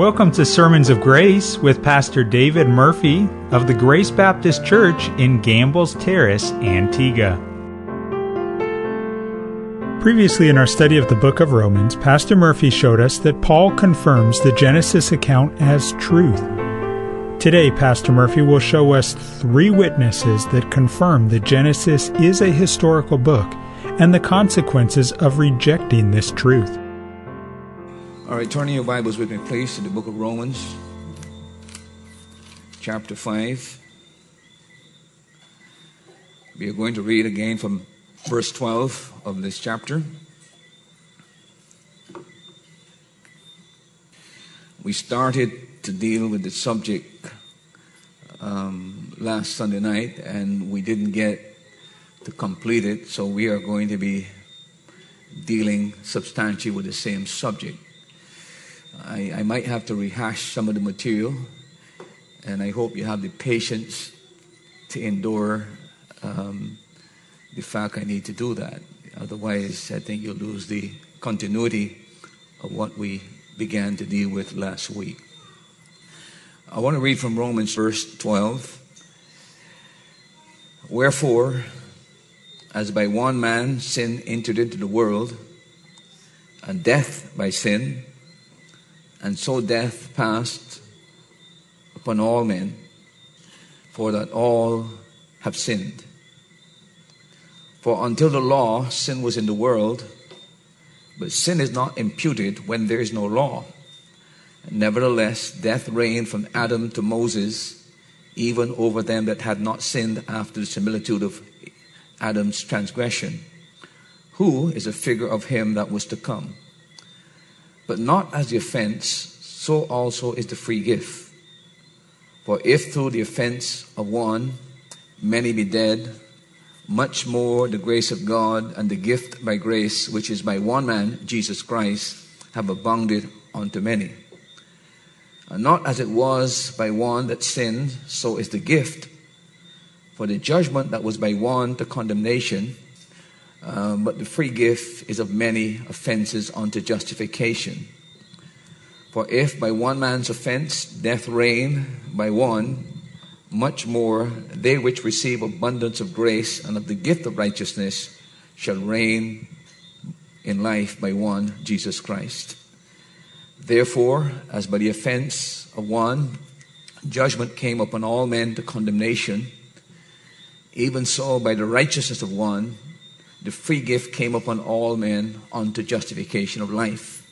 Welcome to Sermons of Grace with Pastor David Murphy of the Grace Baptist Church in Gambles Terrace, Antigua. Previously in our study of the book of Romans, Pastor Murphy showed us that Paul confirms the Genesis account as truth. Today, Pastor Murphy will show us three witnesses that confirm that Genesis is a historical book and the consequences of rejecting this truth. All right, turning your Bibles with me, please, to the book of Romans, chapter 5. We are going to read again from verse 12 of this chapter. We started to deal with the subject um, last Sunday night, and we didn't get to complete it, so we are going to be dealing substantially with the same subject. I, I might have to rehash some of the material, and I hope you have the patience to endure um, the fact I need to do that. Otherwise, I think you'll lose the continuity of what we began to deal with last week. I want to read from Romans verse 12. Wherefore, as by one man sin entered into the world, and death by sin, and so death passed upon all men, for that all have sinned. For until the law, sin was in the world, but sin is not imputed when there is no law. Nevertheless, death reigned from Adam to Moses, even over them that had not sinned after the similitude of Adam's transgression, who is a figure of him that was to come but not as the offense, so also is the free gift. For if through the offense of one many be dead, much more the grace of God and the gift by grace, which is by one man, Jesus Christ, have abounded unto many. And not as it was by one that sinned, so is the gift. For the judgment that was by one to condemnation, um, but the free gift is of many offenses unto justification. For if by one man's offense death reigned by one, much more they which receive abundance of grace and of the gift of righteousness shall reign in life by one, Jesus Christ. Therefore, as by the offense of one, judgment came upon all men to condemnation, even so by the righteousness of one, the free gift came upon all men unto justification of life.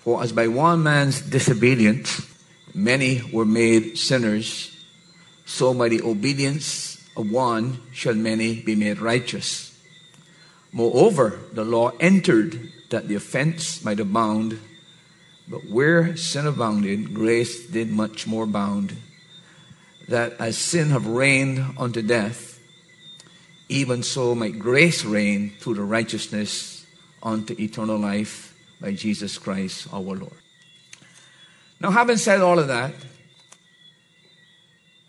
For as by one man's disobedience many were made sinners, so by the obedience of one shall many be made righteous. Moreover, the law entered that the offense might abound, but where sin abounded, grace did much more abound, that as sin have reigned unto death, even so might grace reign through the righteousness unto eternal life by Jesus Christ our Lord. Now, having said all of that,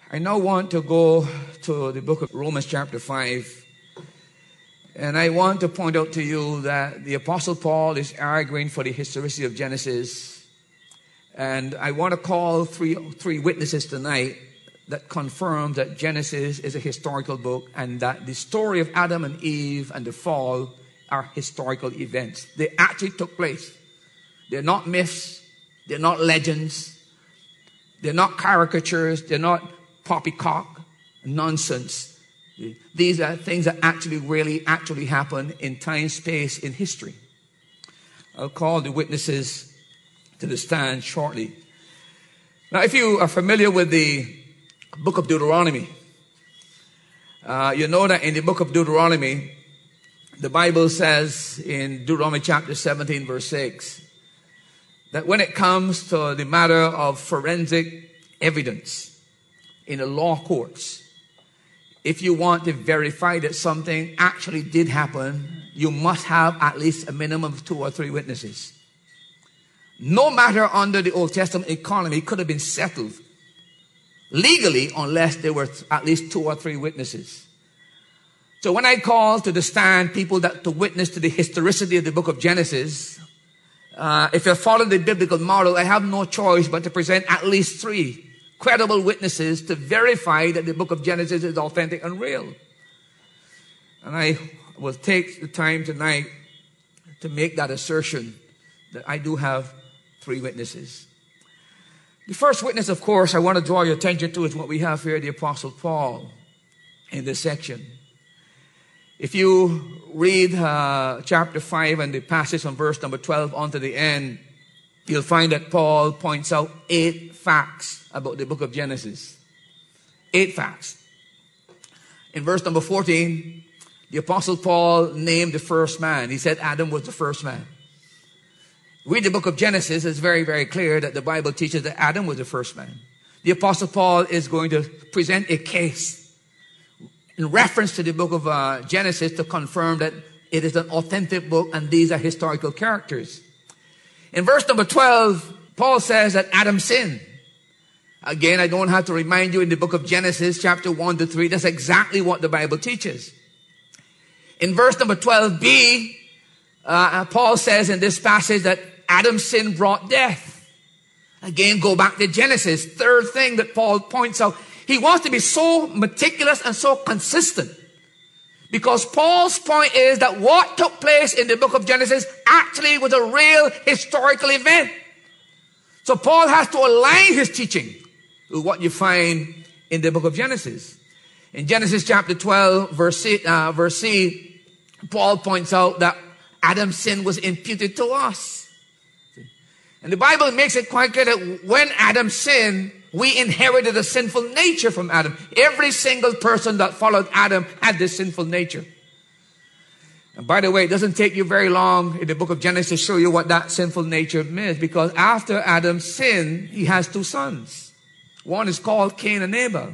I now want to go to the book of Romans, chapter 5. And I want to point out to you that the Apostle Paul is arguing for the historicity of Genesis. And I want to call three, three witnesses tonight that confirm that Genesis is a historical book and that the story of Adam and Eve and the fall are historical events. They actually took place. They're not myths, they're not legends, they're not caricatures, they're not poppycock nonsense. These are things that actually really actually happen in time, space, in history. I'll call the witnesses to the stand shortly. Now, if you are familiar with the book of Deuteronomy. Uh, you know that in the book of Deuteronomy, the Bible says in Deuteronomy chapter 17, verse 6, that when it comes to the matter of forensic evidence in the law courts, if you want to verify that something actually did happen, you must have at least a minimum of two or three witnesses. No matter under the Old Testament economy, it could have been settled legally unless there were at least two or three witnesses. So when I call to the stand people that to witness to the historicity of the book of Genesis, uh, if you follow the biblical model, I have no choice but to present at least three credible witnesses to verify that the book of Genesis is authentic and real. And I will take the time tonight to make that assertion that I do have three witnesses. The first witness, of course, I want to draw your attention to is what we have here, the Apostle Paul, in this section. If you read uh, chapter 5 and the passage from verse number 12 on to the end, you'll find that Paul points out eight facts about the book of Genesis. Eight facts. In verse number 14, the Apostle Paul named the first man. He said Adam was the first man. Read the book of Genesis, it's very, very clear that the Bible teaches that Adam was the first man. The Apostle Paul is going to present a case in reference to the book of uh, Genesis to confirm that it is an authentic book and these are historical characters. In verse number 12, Paul says that Adam sinned. Again, I don't have to remind you in the book of Genesis, chapter 1 to 3, that's exactly what the Bible teaches. In verse number 12b, uh, Paul says in this passage that Adam's sin brought death. Again, go back to Genesis. Third thing that Paul points out. He wants to be so meticulous and so consistent. Because Paul's point is that what took place in the book of Genesis actually was a real historical event. So Paul has to align his teaching with what you find in the book of Genesis. In Genesis chapter 12, verse C, uh, verse C Paul points out that Adam's sin was imputed to us. And the Bible makes it quite clear that when Adam sinned, we inherited a sinful nature from Adam. Every single person that followed Adam had this sinful nature. And by the way, it doesn't take you very long in the book of Genesis to show you what that sinful nature means because after Adam sinned, he has two sons. One is called Cain and Abel.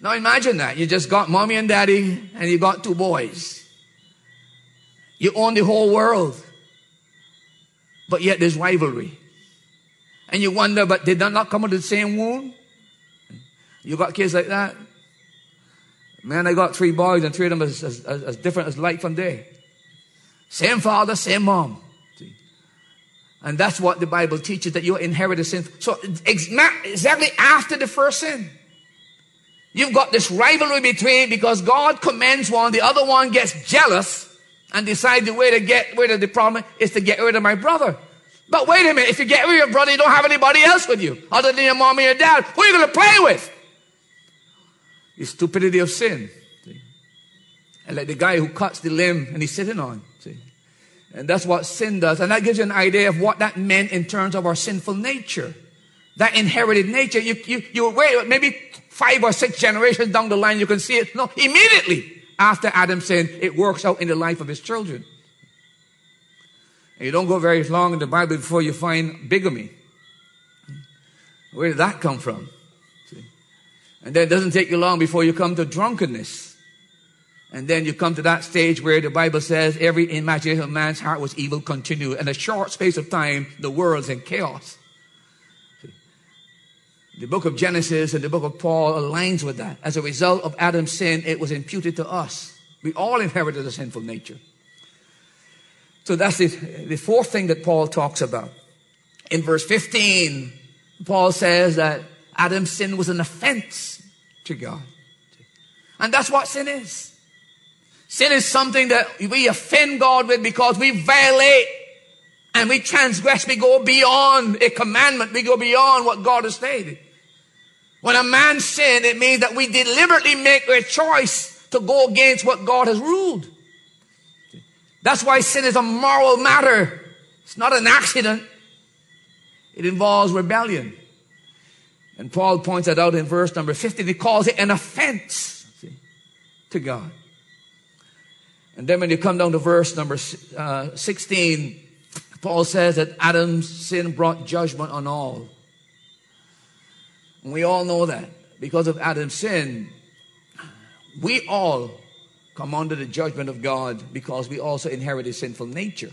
Now imagine that. You just got mommy and daddy and you got two boys. You own the whole world but yet there's rivalry. And you wonder, but did not come out of the same womb? You got kids like that? Man, I got three boys and three of them as, as, as different as light from day. Same father, same mom. And that's what the Bible teaches that you inherit a sin. So exactly after the first sin, you've got this rivalry between because God commends one, the other one gets jealous and decide the way to get rid of the problem is to get rid of my brother. But wait a minute, if you get rid of your brother, you don't have anybody else with you other than your mom and your dad. Who are you going to play with? The stupidity of sin. See? And like the guy who cuts the limb and he's sitting on. See? And that's what sin does. And that gives you an idea of what that meant in terms of our sinful nature. That inherited nature. You, you, you wait, maybe five or six generations down the line, you can see it. No, immediately after Adam sinned, it works out in the life of his children. And you don't go very long in the Bible before you find bigamy. Where did that come from? See? And then it doesn't take you long before you come to drunkenness. And then you come to that stage where the Bible says every imagination of man's heart was evil continued. In a short space of time, the world's in chaos. The book of Genesis and the book of Paul aligns with that. As a result of Adam's sin, it was imputed to us. We all inherited a sinful nature. So that's the, the fourth thing that Paul talks about. In verse 15, Paul says that Adam's sin was an offense to God. And that's what sin is. Sin is something that we offend God with because we violate and we transgress, we go beyond a commandment, we go beyond what God has stated. When a man sin, it means that we deliberately make a choice to go against what God has ruled. That's why sin is a moral matter. It's not an accident. It involves rebellion. And Paul points that out in verse number 50. He calls it an offense see, to God. And then when you come down to verse number uh, 16, Paul says that Adam's sin brought judgment on all. And we all know that because of Adam's sin, we all come under the judgment of God because we also inherit a sinful nature.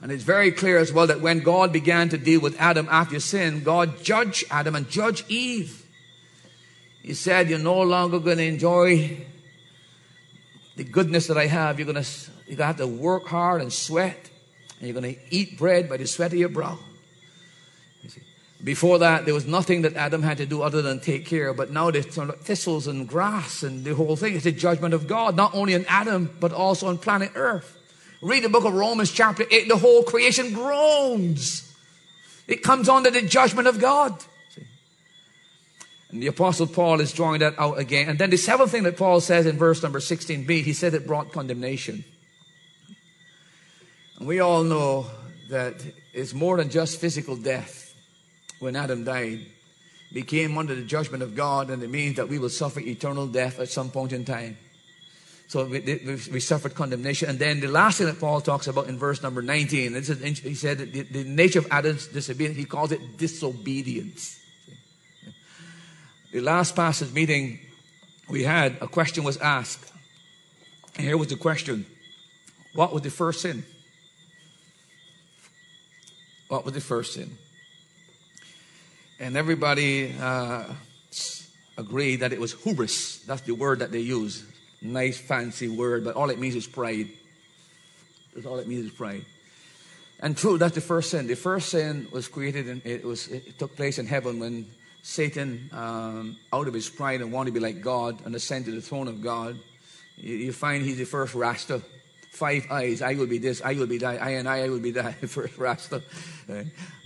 And it's very clear as well that when God began to deal with Adam after sin, God judged Adam and judged Eve. He said, You're no longer going to enjoy the goodness that I have. You're going to, you're going to have to work hard and sweat And you're going to eat bread by the sweat of your brow. You Before that, there was nothing that Adam had to do other than take care. But now there's thistles and grass and the whole thing. It's a judgment of God, not only on Adam, but also on planet Earth. Read the book of Romans, chapter 8. The whole creation groans. It comes under the judgment of God. And the Apostle Paul is drawing that out again. And then the seventh thing that Paul says in verse number 16b, he said it brought condemnation. And we all know that it's more than just physical death. When Adam died, became under the judgment of God, and it means that we will suffer eternal death at some point in time. So we, we, suffered condemnation. And then the last thing that Paul talks about in verse number 19, he said the, the nature of Adam's disobedience, he calls it disobedience. The last passage meeting we had, a question was asked. And here was the question What was the first sin? What was the first sin? And everybody uh, agreed that it was hubris. That's the word that they use. Nice, fancy word, but all it means is pride. That's all it means is pride. And true, that's the first sin. The first sin was created, and it was it took place in heaven when Satan, um, out of his pride and wanted to be like God and ascend to the throne of God, you, you find he's the first Rasta. Five eyes, I will be this, I will be that, I and I, I will be that, for Rasta.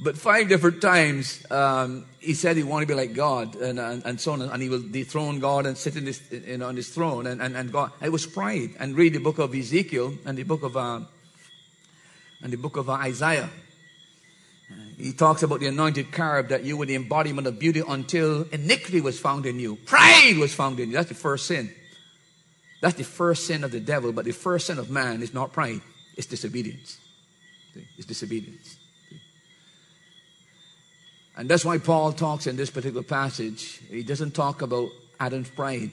But five different times, um, he said he wanted to be like God and, and, and, so on, and he will dethrone God and sit in this, in, on his throne. And, and, and God, it was pride. And read the book of Ezekiel and the book of, uh, and the book of uh, Isaiah. He talks about the anointed cherub that you were the embodiment of beauty until iniquity was found in you. Pride was found in you. That's the first sin. That's the first sin of the devil, but the first sin of man is not pride, it's disobedience. It's disobedience. And that's why Paul talks in this particular passage. He doesn't talk about Adam's pride,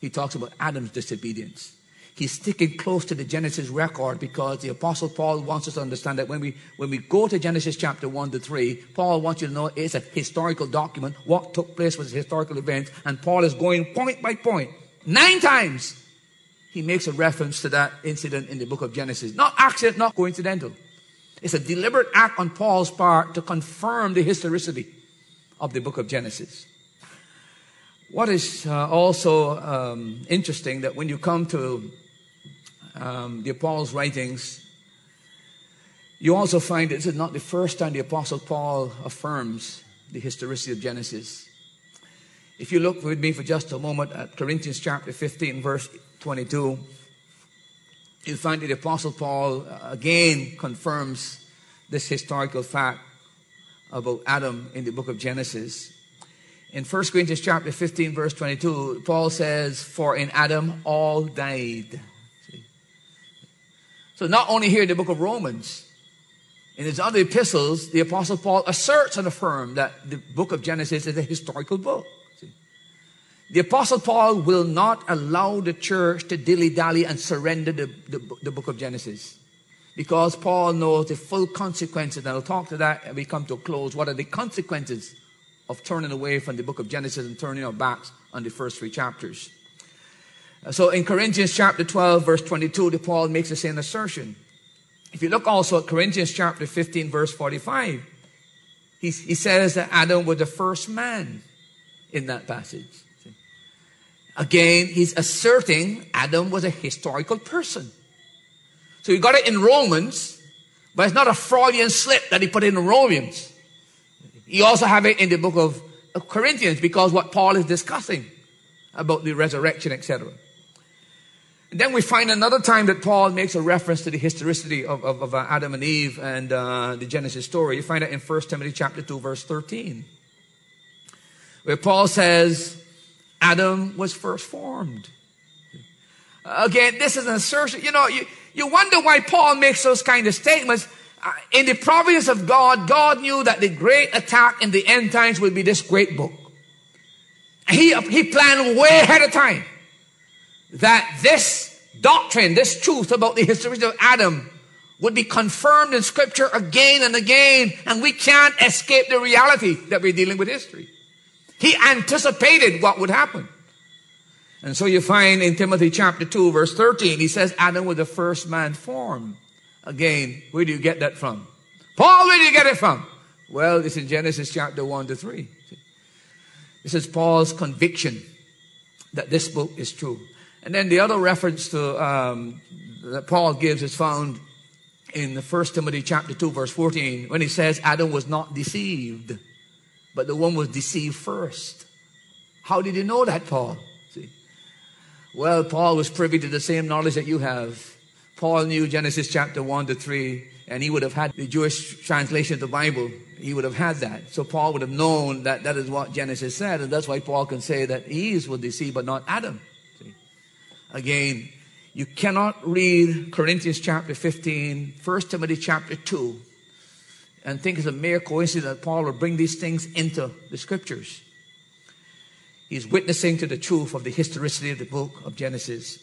he talks about Adam's disobedience he's sticking close to the Genesis record because the Apostle Paul wants us to understand that when we, when we go to Genesis chapter 1 to 3, Paul wants you to know it's a historical document. What took place was a historical event, and Paul is going point by point. Nine times he makes a reference to that incident in the book of Genesis. Not accident, not coincidental. It's a deliberate act on Paul's part to confirm the historicity of the book of Genesis. What is uh, also um, interesting that when you come to um, the Apostles' writings, you also find this is not the first time the Apostle Paul affirms the historicity of Genesis. If you look with me for just a moment at Corinthians chapter 15, verse 22, you'll find that the Apostle Paul uh, again confirms this historical fact about Adam in the book of Genesis. In 1 Corinthians chapter 15, verse 22, Paul says, For in Adam all died. So not only here in the book of Romans, in his other epistles, the apostle Paul asserts and affirms that the book of Genesis is a historical book. The apostle Paul will not allow the church to dilly-dally and surrender the, the, the book of Genesis. Because Paul knows the full consequences, and I'll talk to that and we come to a close. What are the consequences of turning away from the book of Genesis and turning our backs on the first three chapters? Uh, so in Corinthians chapter 12, verse 22, the Paul makes the same assertion. If you look also at Corinthians chapter 15, verse 45, he, he says that Adam was the first man in that passage. Again, he's asserting Adam was a historical person. So you got it in Romans, but it's not a Freudian slip that he put in Romans. You also have it in the book of, Corinthians because what Paul is discussing about the resurrection, etc. Then we find another time that Paul makes a reference to the historicity of, of, of uh, Adam and Eve and uh, the Genesis story. You find that in 1 Timothy chapter 2, verse 13, where Paul says, Adam was first formed. Again, this is an assertion. You know, you, you wonder why Paul makes those kind of statements. Uh, in the providence of God, God knew that the great attack in the end times would be this great book. He, he planned way ahead of time that this doctrine, this truth about the history of Adam would be confirmed in scripture again and again, and we can't escape the reality that we're dealing with history. He anticipated what would happen. And so you find in Timothy chapter 2 verse 13, he says Adam was the first man formed. Again, where do you get that from? Paul, where do you get it from? Well, it's in Genesis chapter 1 to 3. This is Paul's conviction that this book is true. And then the other reference to um, that Paul gives is found in the First Timothy chapter 2, verse 14, when he says Adam was not deceived, but the one was deceived first. How did you know that, Paul? See? Well, Paul was privy to the same knowledge that you have. Paul knew Genesis chapter 1 to 3, and he would have had the Jewish translation of the Bible. He would have had that. So Paul would have known that that is what Genesis said, and that's why Paul can say that Eve was deceived, but not Adam. See? Again, you cannot read Corinthians chapter 15, 1 Timothy chapter 2, and think it's a mere coincidence that Paul would bring these things into the scriptures. He's witnessing to the truth of the historicity of the book of Genesis.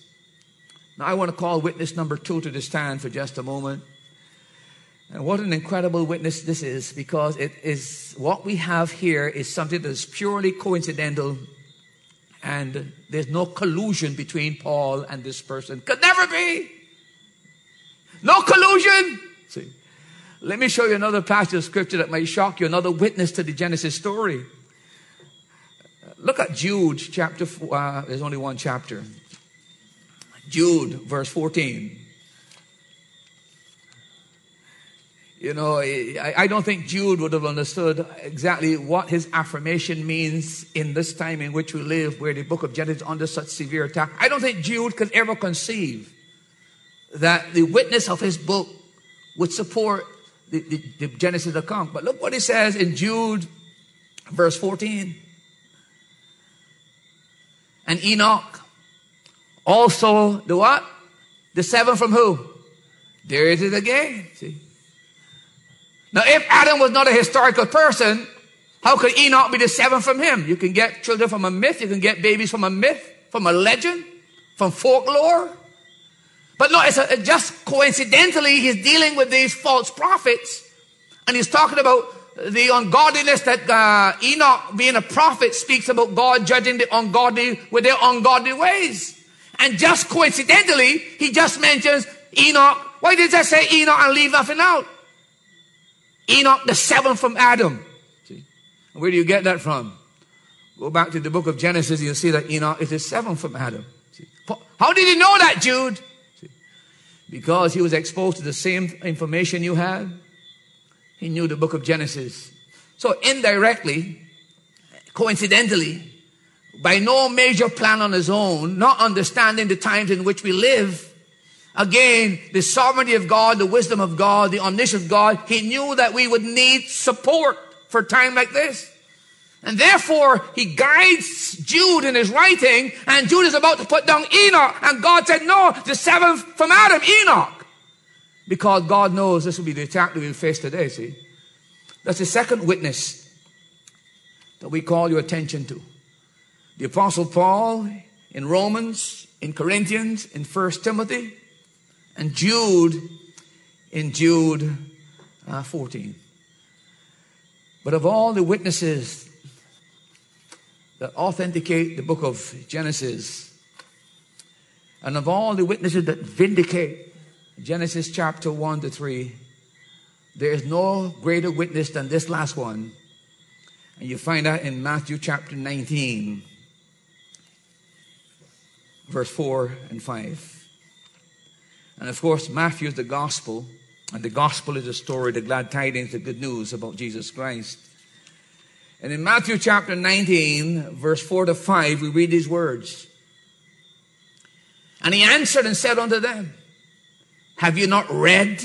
Now, I want to call witness number two to the stand for just a moment. And what an incredible witness this is because it is what we have here is something that is purely coincidental and there's no collusion between Paul and this person. Could never be. No collusion. See, let me show you another passage of scripture that may shock you, another witness to the Genesis story. Look at Jude chapter, uh, there's only one chapter. Jude, verse 14. You know, I, I, don't think Jude would have understood exactly what his affirmation means in this time in which we live, where the book of Genesis is under such severe attack. I don't think Jude could ever conceive that the witness of his book would support the, the, the Genesis account. But look what it says in Jude, verse 14. And Enoch, also the what? The seven from who? There it is again. See? Now, if Adam was not a historical person, how could Enoch be the seventh from him? You can get children from a myth, you can get babies from a myth, from a legend, from folklore. But no, it's a, just coincidentally, he's dealing with these false prophets, and he's talking about the ungodliness that uh, Enoch, being a prophet, speaks about God judging the ungodly with their ungodly ways. And just coincidentally, he just mentions Enoch. Why did I say Enoch and leave nothing out? Enoch, the seventh from Adam. See? Where do you get that from? Go back to the book of Genesis, you'll see that Enoch is the seventh from Adam. See? How did you know that, Jude? Because he was exposed to the same information you had. He knew the book of Genesis. So indirectly, coincidentally, by no major plan on his own, not understanding the times in which we live, Again, the sovereignty of God, the wisdom of God, the omniscience of God, he knew that we would need support for time like this. And therefore, he guides Jude in his writing, and Jude is about to put down Enoch, and God said, no, the seventh from Adam, Enoch. Because God knows this will be the attack that we'll face today, see? That's the second witness that we call your attention to. The apostle Paul in Romans, in Corinthians, in First Timothy, and Jude in Jude uh, 14. But of all the witnesses that authenticate the book of Genesis, and of all the witnesses that vindicate Genesis chapter 1 to 3, there is no greater witness than this last one. And you find that in Matthew chapter 19, verse 4 and 5. And of course, Matthew is the gospel, and the gospel is the story, the glad tidings, the good news about Jesus Christ. And in Matthew chapter 19, verse 4 to 5, we read these words. And he answered and said unto them, Have you not read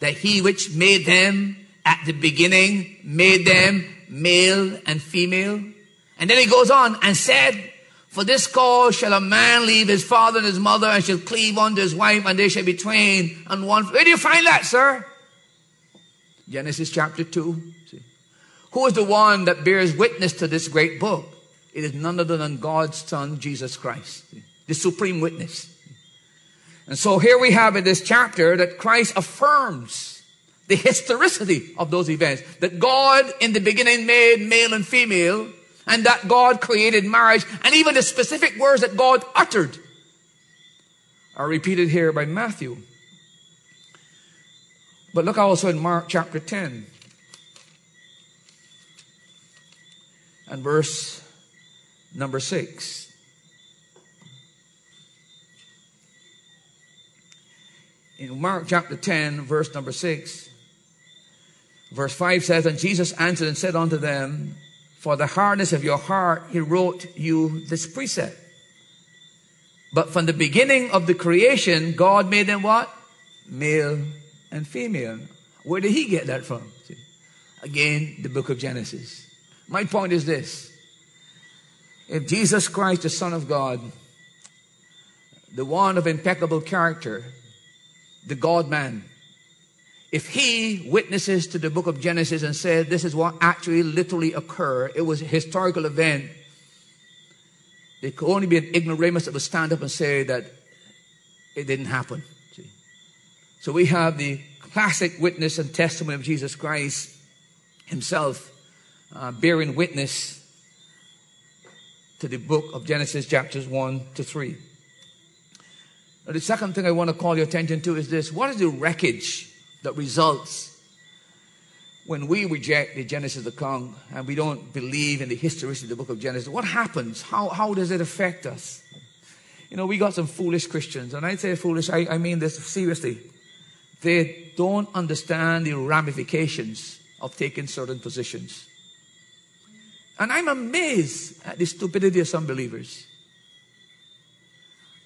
that he which made them at the beginning made them male and female? And then he goes on and said, for this cause shall a man leave his father and his mother and shall cleave unto his wife and they shall be twain and one. Where do you find that, sir? Genesis chapter 2. See? Who is the one that bears witness to this great book? It is none other than God's Son, Jesus Christ, the supreme witness. And so here we have in this chapter that Christ affirms the historicity of those events. That God in the beginning made male and female and that God created marriage, and even the specific words that God uttered are repeated here by Matthew. But look also in Mark chapter 10 and verse number 6. In Mark chapter 10, verse number 6, verse 5 says, And Jesus answered and said unto them, For the hardness of your heart, he wrote you this precept. But from the beginning of the creation, God made them what? Male and female. Where did he get that from? Again, the book of Genesis. My point is this. If Jesus Christ, the Son of God, the one of impeccable character, the God man, if he witnesses to the book of Genesis and said this is what actually literally occurred, it was a historical event, there could only be an ignoramus that would stand up and say that it didn't happen. See? So we have the classic witness and testimony of Jesus Christ himself uh, bearing witness to the book of Genesis, chapters 1 to 3. Now, the second thing I want to call your attention to is this what is the wreckage that results when we reject the Genesis account and we don't believe in the historicity of the book of Genesis? What happens? How, how does it affect us? You know, we got some foolish Christians, and I say foolish, I, I mean this seriously. They don't understand the ramifications of taking certain positions. And I'm amazed at the stupidity of some believers.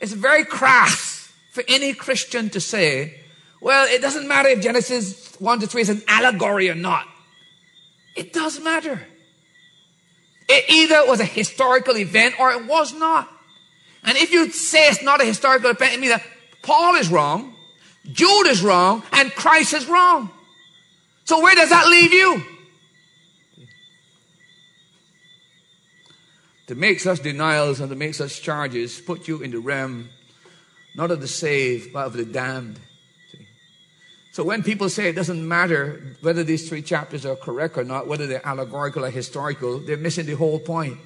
It's very crass for any Christian to say, well, it doesn't matter if Genesis 1 to 3 is an allegory or not. It does matter. It either was a historical event or it was not. And if you say it's not a historical event, it means that Paul is wrong, Jude is wrong, and Christ is wrong. So where does that leave you? To make such denials and to make such charges put you in the realm not of the saved, but of the damned. See? So when people say it doesn't matter whether these three chapters are correct or not, whether they're allegorical or historical, they're missing the whole point.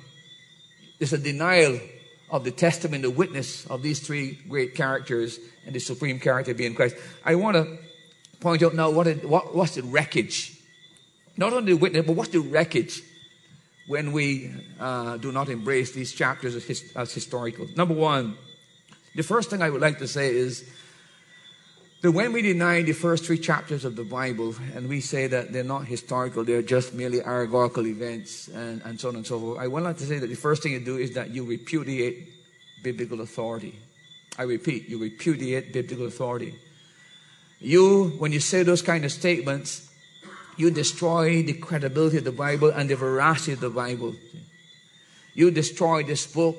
It's a denial of the testimony, the witness of these three great characters and the supreme character being Christ. I want to point out now what, it, what what's the wreckage? Not only the witness, but what's the wreckage when we uh, do not embrace these chapters as, his, as historical. Number one, the first thing I would like to say is that when we deny the first three chapters of the Bible and we say that they're not historical, they're just merely allegorical events and, and so on and so forth, I would like to say that the first thing you do is that you repudiate biblical authority. I repeat, you repudiate biblical authority. You, when you say those kind of statements, you destroy the credibility of the Bible and the veracity of the Bible. You destroy this book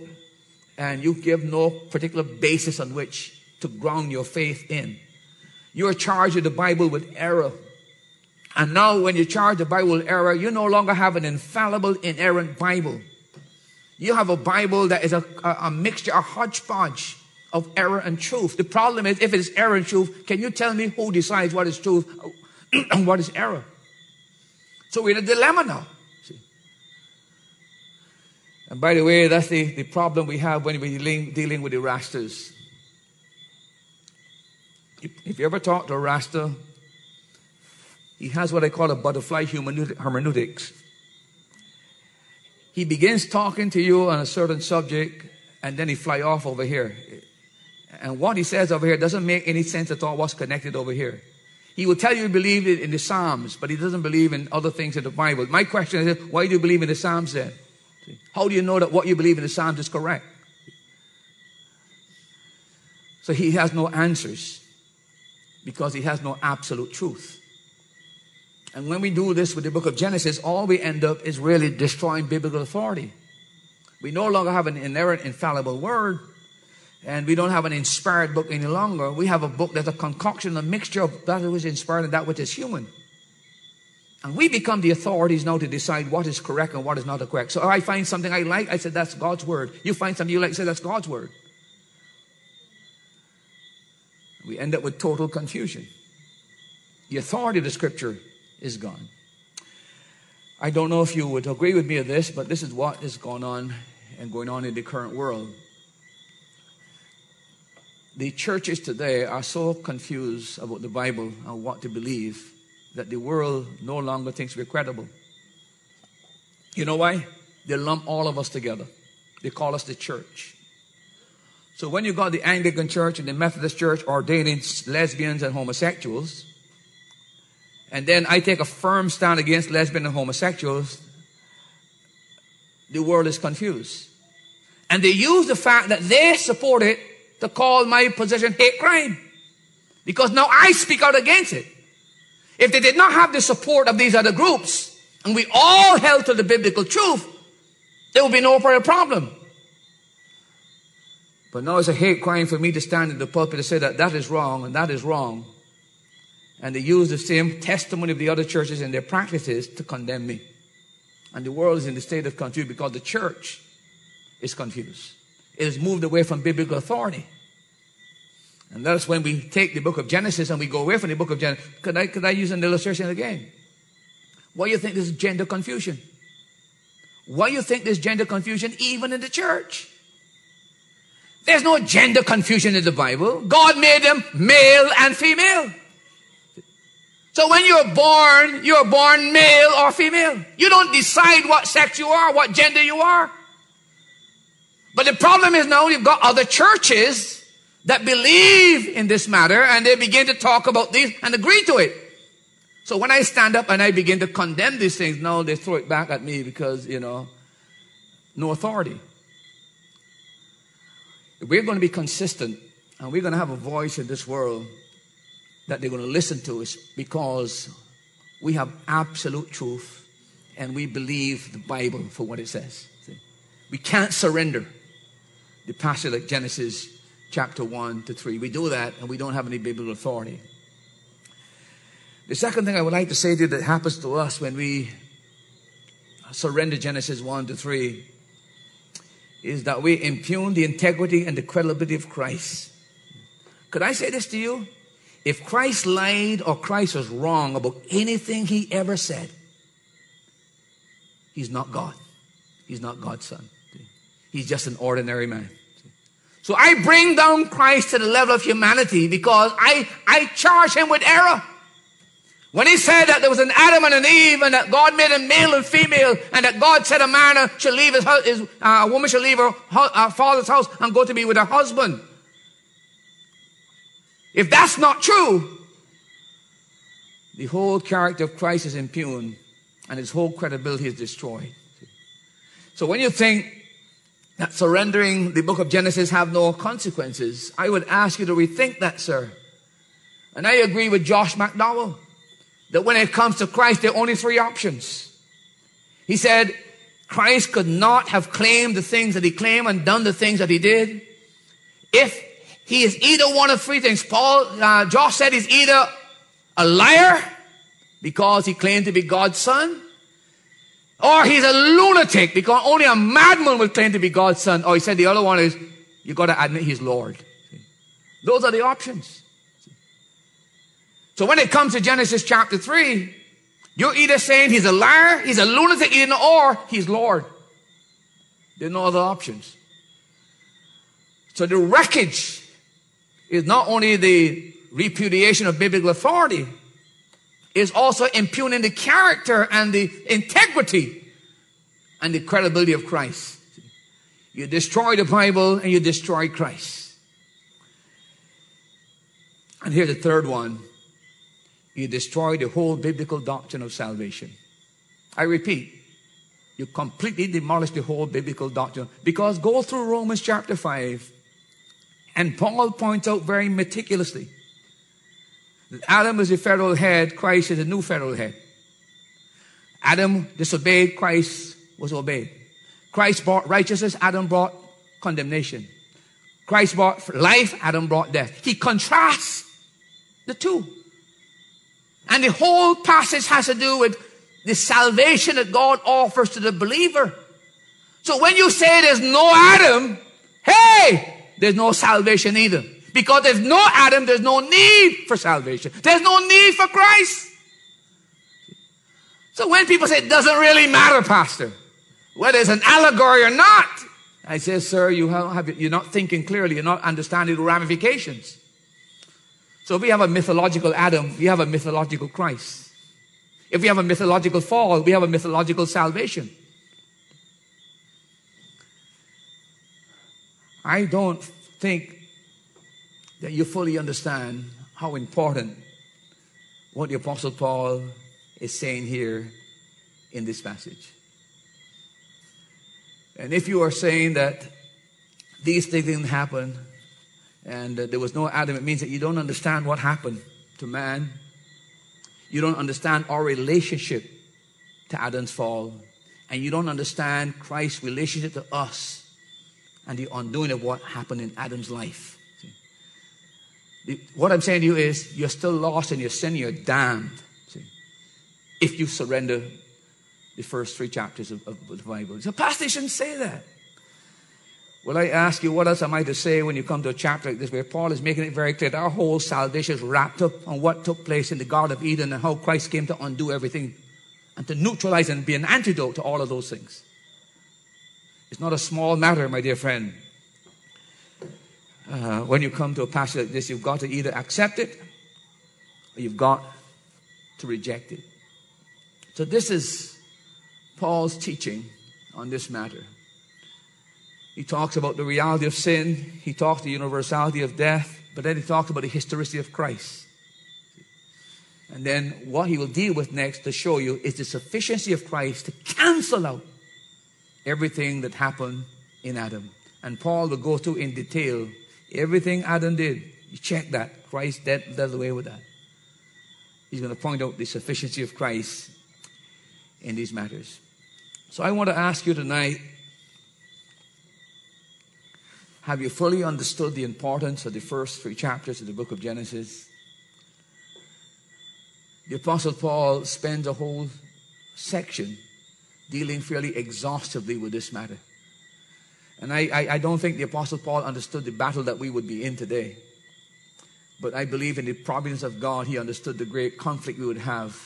and you give no particular basis on which to ground your faith in. You are charged with the Bible with error. And now, when you charge the Bible with error, you no longer have an infallible, inerrant Bible. You have a Bible that is a, a, a mixture, a hodgepodge of error and truth. The problem is, if it is error and truth, can you tell me who decides what is truth and what is error? So we're in a dilemma now. See? And by the way, that's the, the problem we have when we're dealing, dealing with the Rastas. If, you ever talk to a Rasta, he has what I call a butterfly hermeneutics. He begins talking to you on a certain subject, and then he fly off over here. And what he says over here doesn't make any sense at all what's connected over here. He will tell you he believes in the Psalms, but he doesn't believe in other things in the Bible. My question is, why do you believe in the Psalms then? How do you know that what you believe in the Psalms is correct? So he has no answers because he has no absolute truth. And when we do this with the book of Genesis, all we end up is really destroying biblical authority. We no longer have an inerrant, infallible word and we don't have an inspired book any longer. We have a book that's a concoction, a mixture of that which is inspired and that which is human. And we become the authorities now to decide what is correct and what is not correct. So I find something I like, I said that's God's word. You find something you like, say that's God's word. We end up with total confusion. The authority of the scripture is gone. I don't know if you would agree with me of this, but this is what is going on and going on in the current world. The churches today are so confused about the Bible and what to believe that the world no longer thinks we're credible. You know why? They lump all of us together. They call us the church. So when you got the Anglican church and the Methodist church ordaining lesbians and homosexuals, and then I take a firm stand against lesbian and homosexuals, the world is confused. And they use the fact that they support it to call my position hate crime. Because now I speak out against it. If they did not have the support of these other groups, and we all held to the biblical truth, there would be no further problem. But now it's a hate crime for me to stand in the pulpit and say that that is wrong and that is wrong. And they use the same testimony of the other churches and their practices to condemn me. And the world is in the state of confusion because the church is confused. It has moved away from biblical authority. And that's when we take the book of Genesis and we go away from the book of Genesis. Could I, could I use an illustration again? Why do you think there's gender confusion? Why do you think there's gender confusion even in the church? There's no gender confusion in the Bible. God made them male and female. So when you're born, you're born male or female. You don't decide what sex you are, what gender you are. But the problem is now you've got other churches that believe in this matter and they begin to talk about this and agree to it. So when I stand up and I begin to condemn these things, now they throw it back at me because, you know, no authority. If we're going to be consistent and we're going to have a voice in this world that they're going to listen to us because we have absolute truth and we believe the Bible for what it says. See? We can't surrender the passage like Genesis chapter 1 to 3. We do that and we don't have any biblical authority. The second thing I would like to say to you that happens to us when we surrender Genesis 1 to 3 is that we impugn the integrity and the credibility of Christ. Could I say this to you? If Christ lied or Christ was wrong about anything he ever said, he's not God. He's not God's son. He's just an ordinary man. So I bring down Christ to the level of humanity because I, I charge him with error. When he said that there was an Adam and an Eve and that God made a male and female and that God said a man should leave his, his uh, a woman should leave her, her father's house and go to be with her husband. If that's not true, the whole character of Christ is impugned and his whole credibility is destroyed. So when you think that surrendering the book of Genesis have no consequences, I would ask you to rethink that, sir. And I agree with Josh McDowell that when it comes to Christ, there are only three options. He said, Christ could not have claimed the things that he claimed and done the things that he did if he is either one of three things. Paul, uh, Josh said he's either a liar because he claimed to be God's son, or he's a lunatic because only a madman would claim to be God's son. Or he said the other one is, you've got to admit he's Lord. Those are the options. So when it comes to Genesis chapter 3, you're either saying he's a liar, he's a lunatic, or he's Lord. There are no other options. So the wreckage is not only the repudiation of biblical authority, is also impugning the character and the integrity and the credibility of Christ. You destroy the Bible and you destroy Christ. And here's the third one. You destroy the whole biblical doctrine of salvation. I repeat, you completely demolish the whole biblical doctrine. Because go through Romans chapter 5, and Paul points out very meticulously Adam is the federal head, Christ is the new federal head. Adam disobeyed, Christ was obeyed. Christ brought righteousness, Adam brought condemnation. Christ brought life, Adam brought death. He contrasts the two. And the whole passage has to do with the salvation that God offers to the believer. So when you say there's no Adam, hey, there's no salvation either. Because there's no Adam, there's no need for salvation. There's no need for Christ. So when people say it doesn't really matter, Pastor, whether it's an allegory or not, I say, sir, you have, you're not thinking clearly. You're not understanding the ramifications. So if we have a mythological Adam, we have a mythological Christ. If we have a mythological fall, we have a mythological salvation. I don't think that you fully understand how important what the Apostle Paul is saying here in this passage. And if you are saying that these things didn't happen and there was no Adam, it means that you don't understand what happened to man. You don't understand our relationship to Adam's fall. And you don't understand Christ's relationship to us and the undoing of what happened in Adam's life. What I'm saying to you is you're still lost in your sin, you're damned. See? If you surrender the first three chapters of, of the Bible. So, Pastor, shouldn't say that. Well, I ask you, what else am I to say when you come to a chapter like this where Paul is making it very clear that our whole salvation is wrapped up on what took place in the Garden of Eden and how Christ came to undo everything and to neutralize and be an antidote to all of those things. It's not a small matter, my dear friend. Uh, when you come to a passage like this, you've got to either accept it or you've got to reject it. So, this is Paul's teaching on this matter. He talks about the reality of sin, he talks the universality of death, but then he talks about the historicity of Christ. And then what he will deal with next to show you is the sufficiency of Christ to cancel out everything that happened in Adam. And Paul will go through in detail everything Adam did. You check that. Christ dead, does away with that. He's going to point out the sufficiency of Christ in these matters. So I want to ask you tonight have you fully understood the importance of the first three chapters of the book of Genesis? The Apostle Paul spends a whole section dealing fairly exhaustively with this matter. And I, I, I, don't think the Apostle Paul understood the battle that we would be in today. But I believe in the providence of God, he understood the great conflict we would have.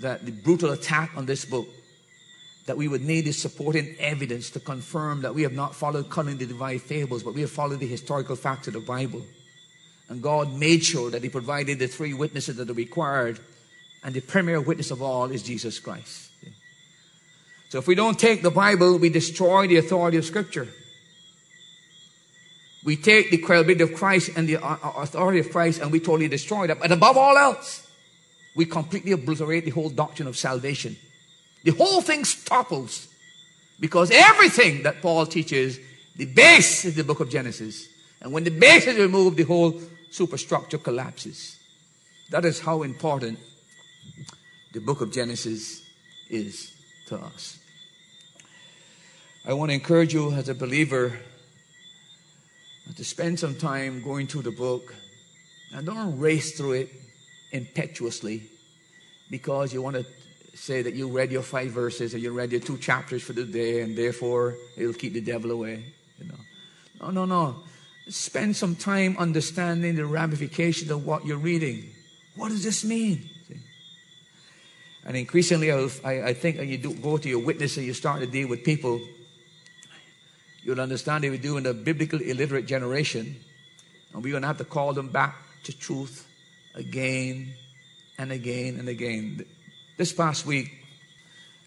That the brutal attack on this book that we would need is supporting evidence to confirm that we have not followed cunningly divine fables, but we have followed the historical facts of the Bible. And God made sure that He provided the three witnesses that are required, and the premier witness of all is Jesus Christ. So if we don't take the Bible, we destroy the authority of Scripture. We take the credibility of Christ and the uh, uh, authority of Christ and we totally destroy that. But above all else, we completely obliterate the whole doctrine of salvation. The whole thing topples because everything that Paul teaches, the base is the book of Genesis. And when the base is removed, the whole superstructure collapses. That is how important the book of Genesis is to us. I want to encourage you as a believer to spend some time going through the book and don't race through it impetuously because you want to say that you read your five verses or you read your two chapters for the day and therefore it'll keep the devil away. You know. No, no, no. Spend some time understanding the ramifications of what you're reading. What does this mean? And increasingly, I, I think you do, go to your witness and you start to deal with people, you'll understand if we do in a biblical illiterate generation, and we're going to have to call them back to truth again and again and again. This past week,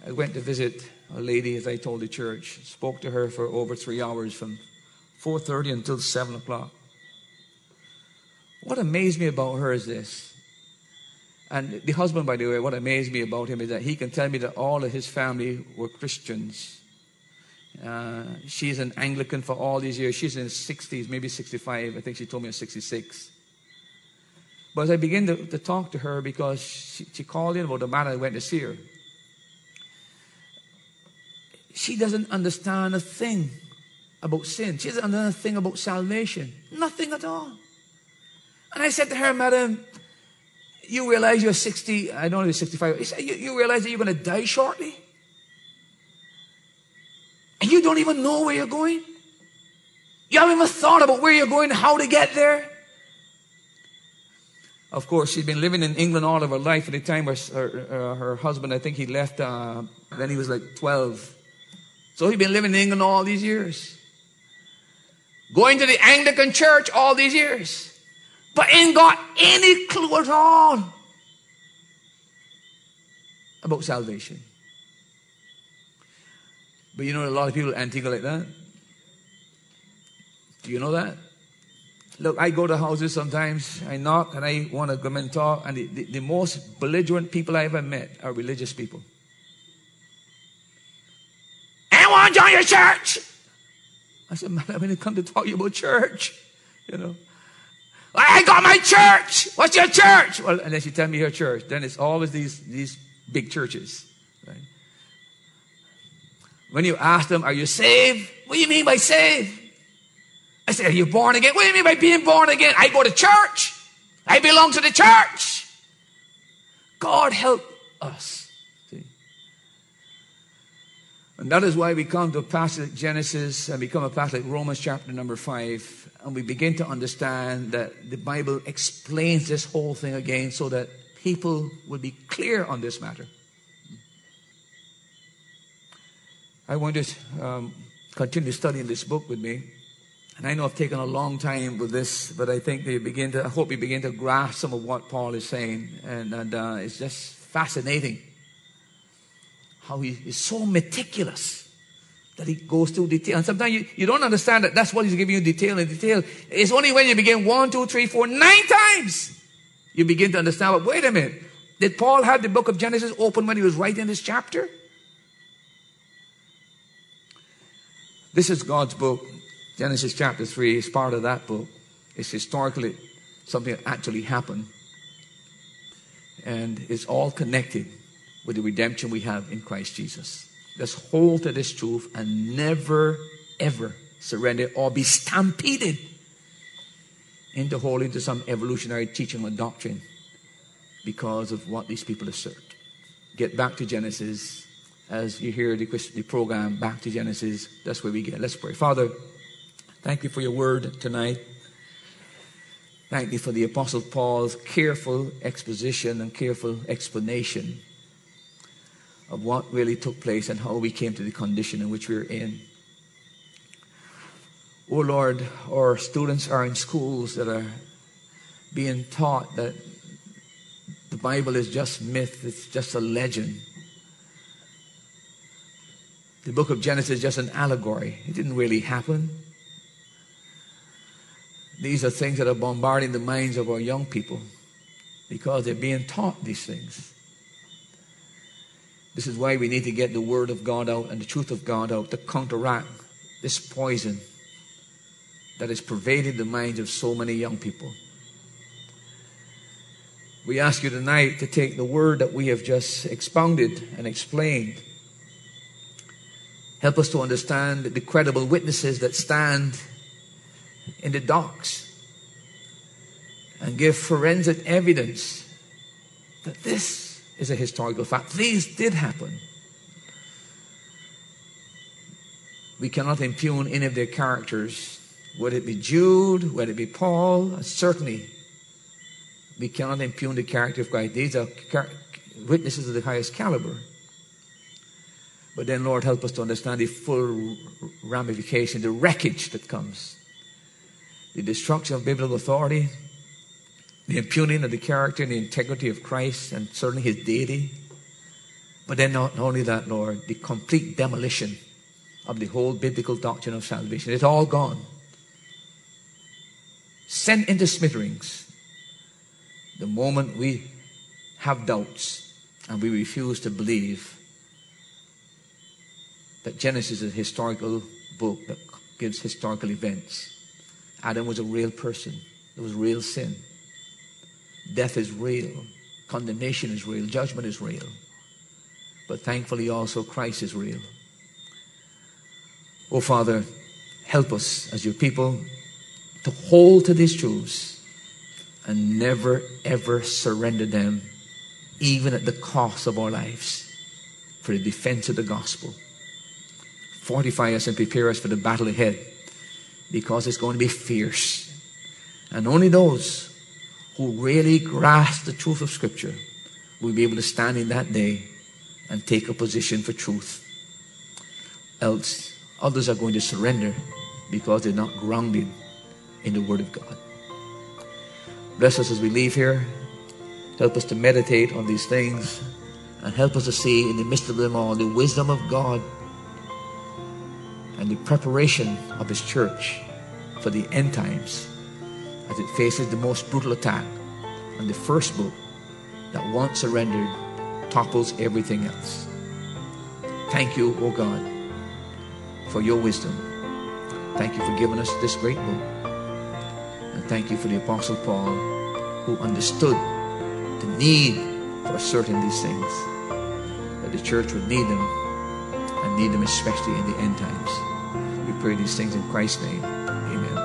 I went to visit a lady, as I told the church. Spoke to her for over three hours, from 4:30 until 7 o'clock. What amazed me about her is this. And the husband, by the way, what amazed me about him is that he can tell me that all of his family were Christians. Uh, she's an Anglican for all these years. She's in her 60s, maybe 65. I think she told me at 66. But as I began to, to talk to her, because she, she called in about the matter, I went to see her. She doesn't understand a thing about sin. She doesn't understand a thing about salvation. Nothing at all. And I said to her, Madam, you realize you're 60, I don't know, you're 65. He said, you, you realize that you're going to die shortly? And you don't even know where you're going? You haven't even thought about where you're going, how to get there? Of course, she'd been living in England all of her life at the time her, her, uh, her husband, I think he left uh, when he was like 12. So he'd been living in England all these years. Going to the Anglican church all these years. But ain't got any clue at all about salvation. But you know a lot of people in Antigua like that? Do you know that? Look, I go to houses sometimes, I knock and I want to come and talk, and the, the, the most belligerent people I ever met are religious people. I want to join your church. I said, man, I'm going to come to talk to you about church. You know. I got my church. What's your church? Well, unless you tell me your church, then it's always these, these big churches. When you ask them, are you saved? What do you mean by saved? I say, Are you born again? What do you mean by being born again? I go to church. I belong to the church. God help us. See? And that is why we come to a passage like Genesis and become a passage like Romans chapter number five, and we begin to understand that the Bible explains this whole thing again so that people will be clear on this matter. I want to um, continue studying this book with me. And I know I've taken a long time with this, but I think they begin to, I hope you begin to grasp some of what Paul is saying. And, and uh, it's just fascinating how he is so meticulous that he goes through detail. And sometimes you, you don't understand that that's what he's giving you detail and detail. It's only when you begin one, two, three, four, nine times you begin to understand, but wait a minute. Did Paul have the book of Genesis open when he was writing this chapter? This is God's book. Genesis chapter 3 is part of that book. It's historically something that actually happened. And it's all connected with the redemption we have in Christ Jesus. Let's hold to this truth and never, ever surrender or be stampeded into holding to some evolutionary teaching or doctrine because of what these people assert. Get back to Genesis. As you hear the, the program, back to Genesis, that's where we get. Let's pray. Father, Thank you for your word tonight. Thank you for the Apostle Paul's careful exposition and careful explanation of what really took place and how we came to the condition in which we're in. Oh Lord, our students are in schools that are being taught that the Bible is just myth, it's just a legend. The book of Genesis is just an allegory. It didn't really happen. These are things that are bombarding the minds of our young people because they're being taught these things. This is why we need to get the Word of God out and the truth of God out to counteract this poison that has pervaded the minds of so many young people. We ask you tonight to take the Word that we have just expounded and explained. Help us to understand the credible witnesses that stand in the docks and give forensic evidence that this is a historical fact. These did happen. We cannot impugn any of their characters, whether it be Jude, whether it be Paul, certainly we cannot impugn the character of Christ. These are witnesses of the highest caliber. But then, Lord, help us to understand the full ramification, the wreckage that comes the destruction of biblical authority, the impugning of the character and the integrity of Christ, and certainly his deity. But then, not only that, Lord, the complete demolition of the whole biblical doctrine of salvation. It's all gone. Sent into smithereens the moment we have doubts and we refuse to believe that Genesis is a historical book that gives historical events. Adam was a real person. There was real sin. Death is real. Condemnation is real. Judgment is real. But thankfully also Christ is real. Oh Father, help us as your people to hold to these truths and never ever surrender them, even at the cost of our lives, for the defense of the gospel. Fortify us and prepare us for the battle ahead because it's going to be fierce. And only those who really grasp the truth of Scripture will be able to stand in that day and take a position for truth. else others are going to surrender because they're not grounded in the Word of God. Bless us as we leave here. Help us to meditate on these things and help us to see in the midst of them all the wisdom of God and the preparation of His church for the end times as it faces the most brutal attack on the first book that once surrendered topples everything else. Thank you, O oh God, for your wisdom. Thank you for giving us this great book. And thank you for the Apostle Paul who understood the need for certain these things. That the church would need them and need them especially in the end times. We pray these things in Christ's name. Amen.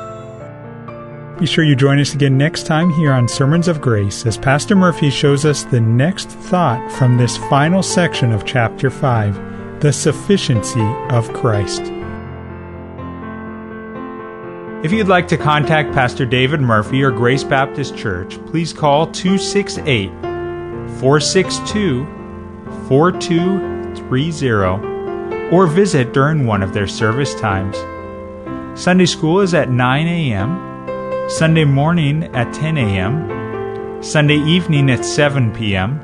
Be sure you join us again next time here on Sermons of Grace as Pastor Murphy shows us the next thought from this final section of chapter 5 the sufficiency of Christ. If you'd like to contact Pastor David Murphy or Grace Baptist Church, please call 268 462 4230 or visit during one of their service times. Sunday school is at 9 a.m Sunday morning at 10 a.m., Sunday evening at 7 p.m.,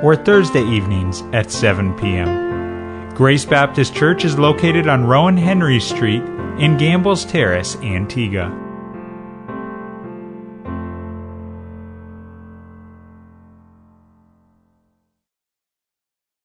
or Thursday evenings at 7 p.m. Grace Baptist Church is located on Rowan Henry Street in Gambles Terrace, Antigua.